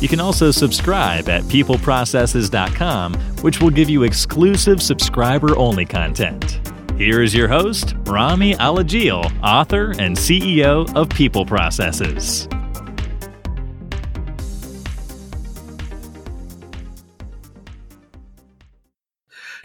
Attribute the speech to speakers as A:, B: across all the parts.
A: You can also subscribe at peopleprocesses.com, which will give you exclusive subscriber only content. Here is your host, Rami Alajil, author and CEO of People Processes.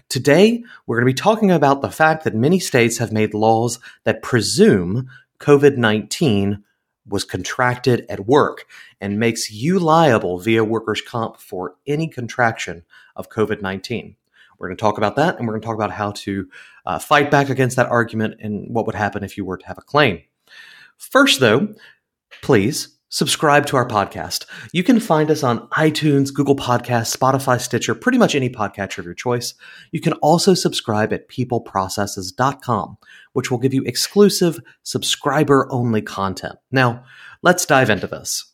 B: Today, we're going to be talking about the fact that many states have made laws that presume COVID 19 was contracted at work and makes you liable via workers' comp for any contraction of COVID 19. We're going to talk about that and we're going to talk about how to uh, fight back against that argument and what would happen if you were to have a claim. First, though, please subscribe to our podcast. You can find us on iTunes, Google Podcasts, Spotify, Stitcher, pretty much any podcatcher of your choice. You can also subscribe at peopleprocesses.com, which will give you exclusive subscriber only content. Now, let's dive into this.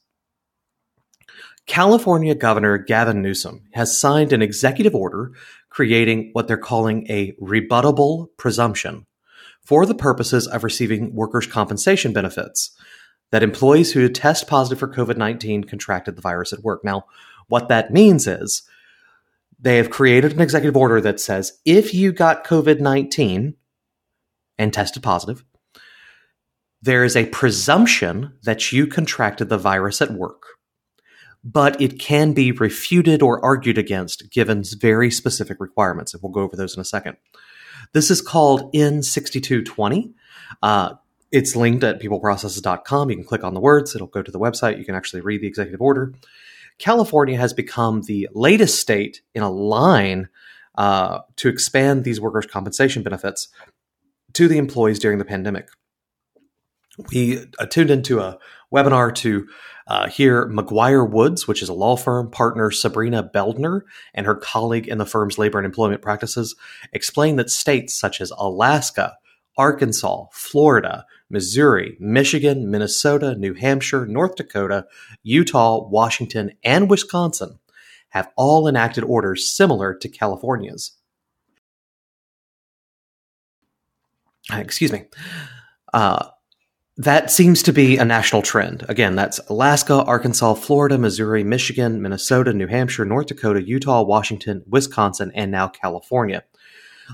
B: California Governor Gavin Newsom has signed an executive order creating what they're calling a rebuttable presumption for the purposes of receiving workers' compensation benefits that employees who test positive for COVID 19 contracted the virus at work. Now, what that means is they have created an executive order that says if you got COVID 19 and tested positive, there is a presumption that you contracted the virus at work, but it can be refuted or argued against given very specific requirements. And we'll go over those in a second. This is called N6220. Uh, it's linked at peopleprocesses.com. You can click on the words, it'll go to the website. You can actually read the executive order. California has become the latest state in a line uh, to expand these workers' compensation benefits to the employees during the pandemic. We tuned into a webinar to uh, hear McGuire Woods, which is a law firm, partner Sabrina Beldner and her colleague in the firm's labor and employment practices explain that states such as Alaska, Arkansas, Florida, Missouri, Michigan, Minnesota, New Hampshire, North Dakota, Utah, Washington, and Wisconsin have all enacted orders similar to California's. Excuse me. Uh, that seems to be a national trend. Again, that's Alaska, Arkansas, Florida, Missouri, Michigan, Minnesota, New Hampshire, North Dakota, Utah, Washington, Wisconsin, and now California.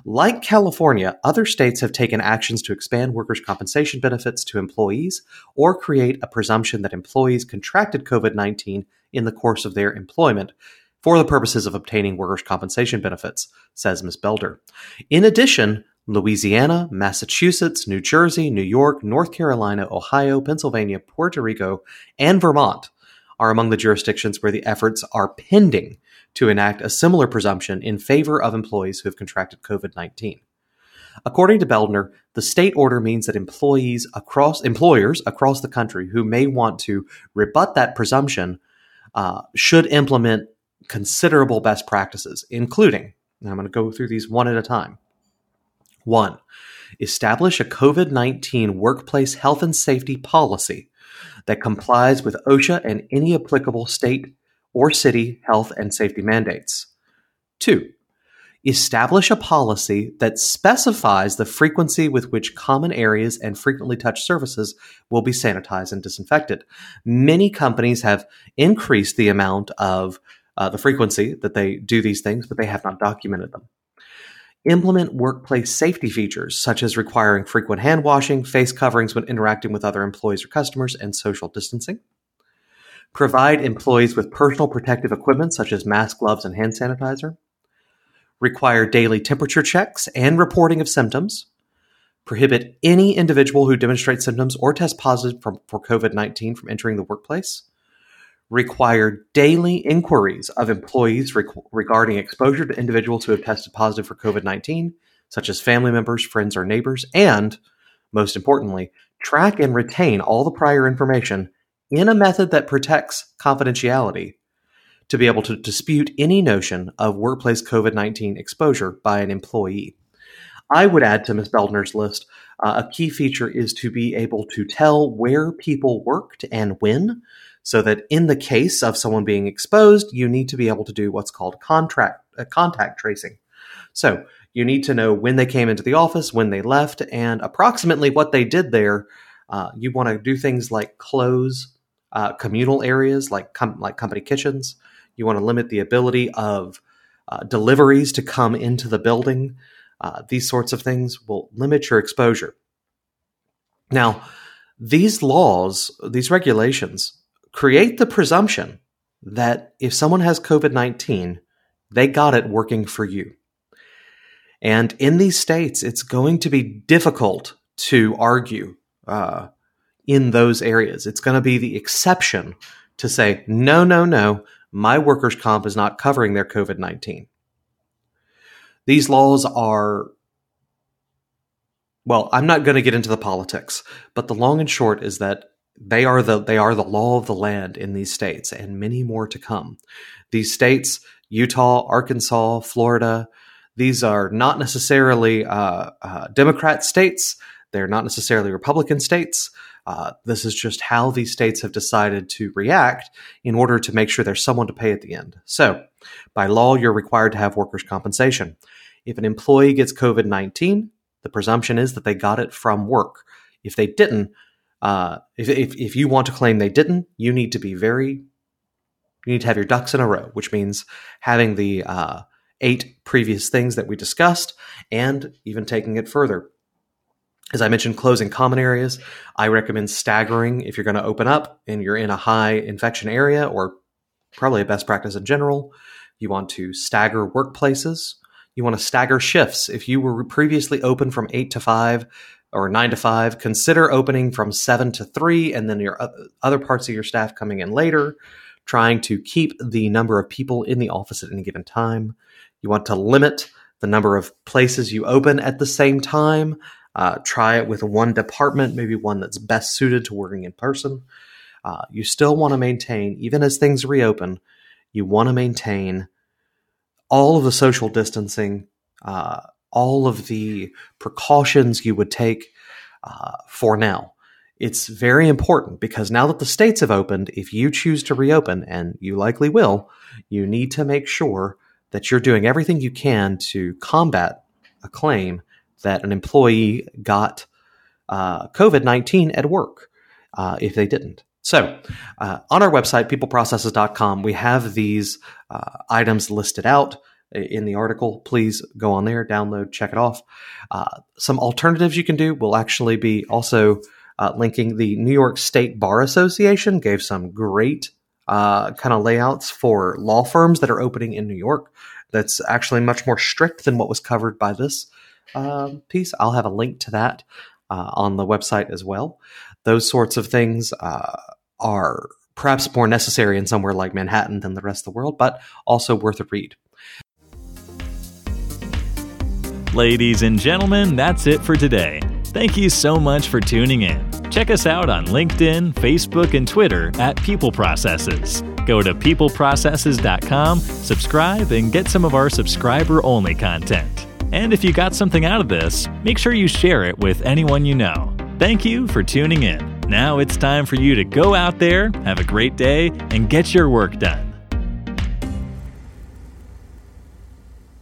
B: Like California, other states have taken actions to expand workers' compensation benefits to employees or create a presumption that employees contracted COVID 19 in the course of their employment for the purposes of obtaining workers' compensation benefits, says Ms. Beldner. In addition, Louisiana, Massachusetts, New Jersey, New York, North Carolina, Ohio, Pennsylvania, Puerto Rico, and Vermont are among the jurisdictions where the efforts are pending to enact a similar presumption in favor of employees who have contracted COVID 19. According to Beldner, the state order means that employees across employers across the country who may want to rebut that presumption uh, should implement considerable best practices, including, I'm going to go through these one at a time. One, establish a COVID 19 workplace health and safety policy that complies with OSHA and any applicable state or city health and safety mandates. Two, establish a policy that specifies the frequency with which common areas and frequently touched surfaces will be sanitized and disinfected. Many companies have increased the amount of uh, the frequency that they do these things, but they have not documented them. Implement workplace safety features, such as requiring frequent hand washing, face coverings when interacting with other employees or customers, and social distancing provide employees with personal protective equipment such as masks, gloves, and hand sanitizer, require daily temperature checks and reporting of symptoms, prohibit any individual who demonstrates symptoms or test positive for, for COVID 19 from entering the workplace, require daily inquiries of employees rec- regarding exposure to individuals who have tested positive for COVID 19, such as family members, friends, or neighbors, and, most importantly, track and retain all the prior information in a method that protects confidentiality to be able to dispute any notion of workplace COVID 19 exposure by an employee. I would add to Ms. Beldner's list uh, a key feature is to be able to tell where people worked and when, so that in the case of someone being exposed, you need to be able to do what's called contract uh, contact tracing. So you need to know when they came into the office, when they left, and approximately what they did there. Uh, you want to do things like close uh, communal areas, like com- like company kitchens. You want to limit the ability of uh, deliveries to come into the building. Uh, these sorts of things will limit your exposure. Now, these laws, these regulations, create the presumption that if someone has COVID 19, they got it working for you. And in these states, it's going to be difficult to argue uh, in those areas. It's going to be the exception to say, no, no, no, my workers' comp is not covering their COVID 19. These laws are, well, I'm not going to get into the politics, but the long and short is that they are the they are the law of the land in these states and many more to come. These states, Utah, Arkansas, Florida, these are not necessarily uh, uh, Democrat states. They're not necessarily Republican states. Uh, this is just how these states have decided to react in order to make sure there's someone to pay at the end. So, by law, you're required to have workers' compensation. If an employee gets COVID 19, the presumption is that they got it from work. If they didn't, uh, if, if, if you want to claim they didn't, you need to be very, you need to have your ducks in a row, which means having the uh, eight previous things that we discussed and even taking it further. As I mentioned, closing common areas. I recommend staggering if you're going to open up and you're in a high infection area, or probably a best practice in general. You want to stagger workplaces. You want to stagger shifts. If you were previously open from 8 to 5 or 9 to 5, consider opening from 7 to 3 and then your other parts of your staff coming in later, trying to keep the number of people in the office at any given time. You want to limit the number of places you open at the same time. Uh, try it with one department, maybe one that's best suited to working in person. Uh, you still want to maintain, even as things reopen, you want to maintain all of the social distancing, uh, all of the precautions you would take uh, for now. It's very important because now that the states have opened, if you choose to reopen, and you likely will, you need to make sure that you're doing everything you can to combat a claim that an employee got uh, COVID 19 at work uh, if they didn't. So, uh, on our website, peopleprocesses.com, we have these uh, items listed out in the article. Please go on there, download, check it off. Uh, some alternatives you can do will actually be also uh, linking the New York State Bar Association, gave some great kind of layouts for law firms that are opening in New York. That's actually much more strict than what was covered by this uh, piece. I'll have a link to that uh, on the website as well. Those sorts of things uh, are perhaps more necessary in somewhere like Manhattan than the rest of the world, but also worth a read.
A: Ladies and gentlemen, that's it for today. Thank you so much for tuning in. Check us out on LinkedIn, Facebook, and Twitter at People Processes. Go to peopleprocesses.com, subscribe, and get some of our subscriber only content. And if you got something out of this, make sure you share it with anyone you know. Thank you for tuning in. Now it's time for you to go out there, have a great day, and get your work done.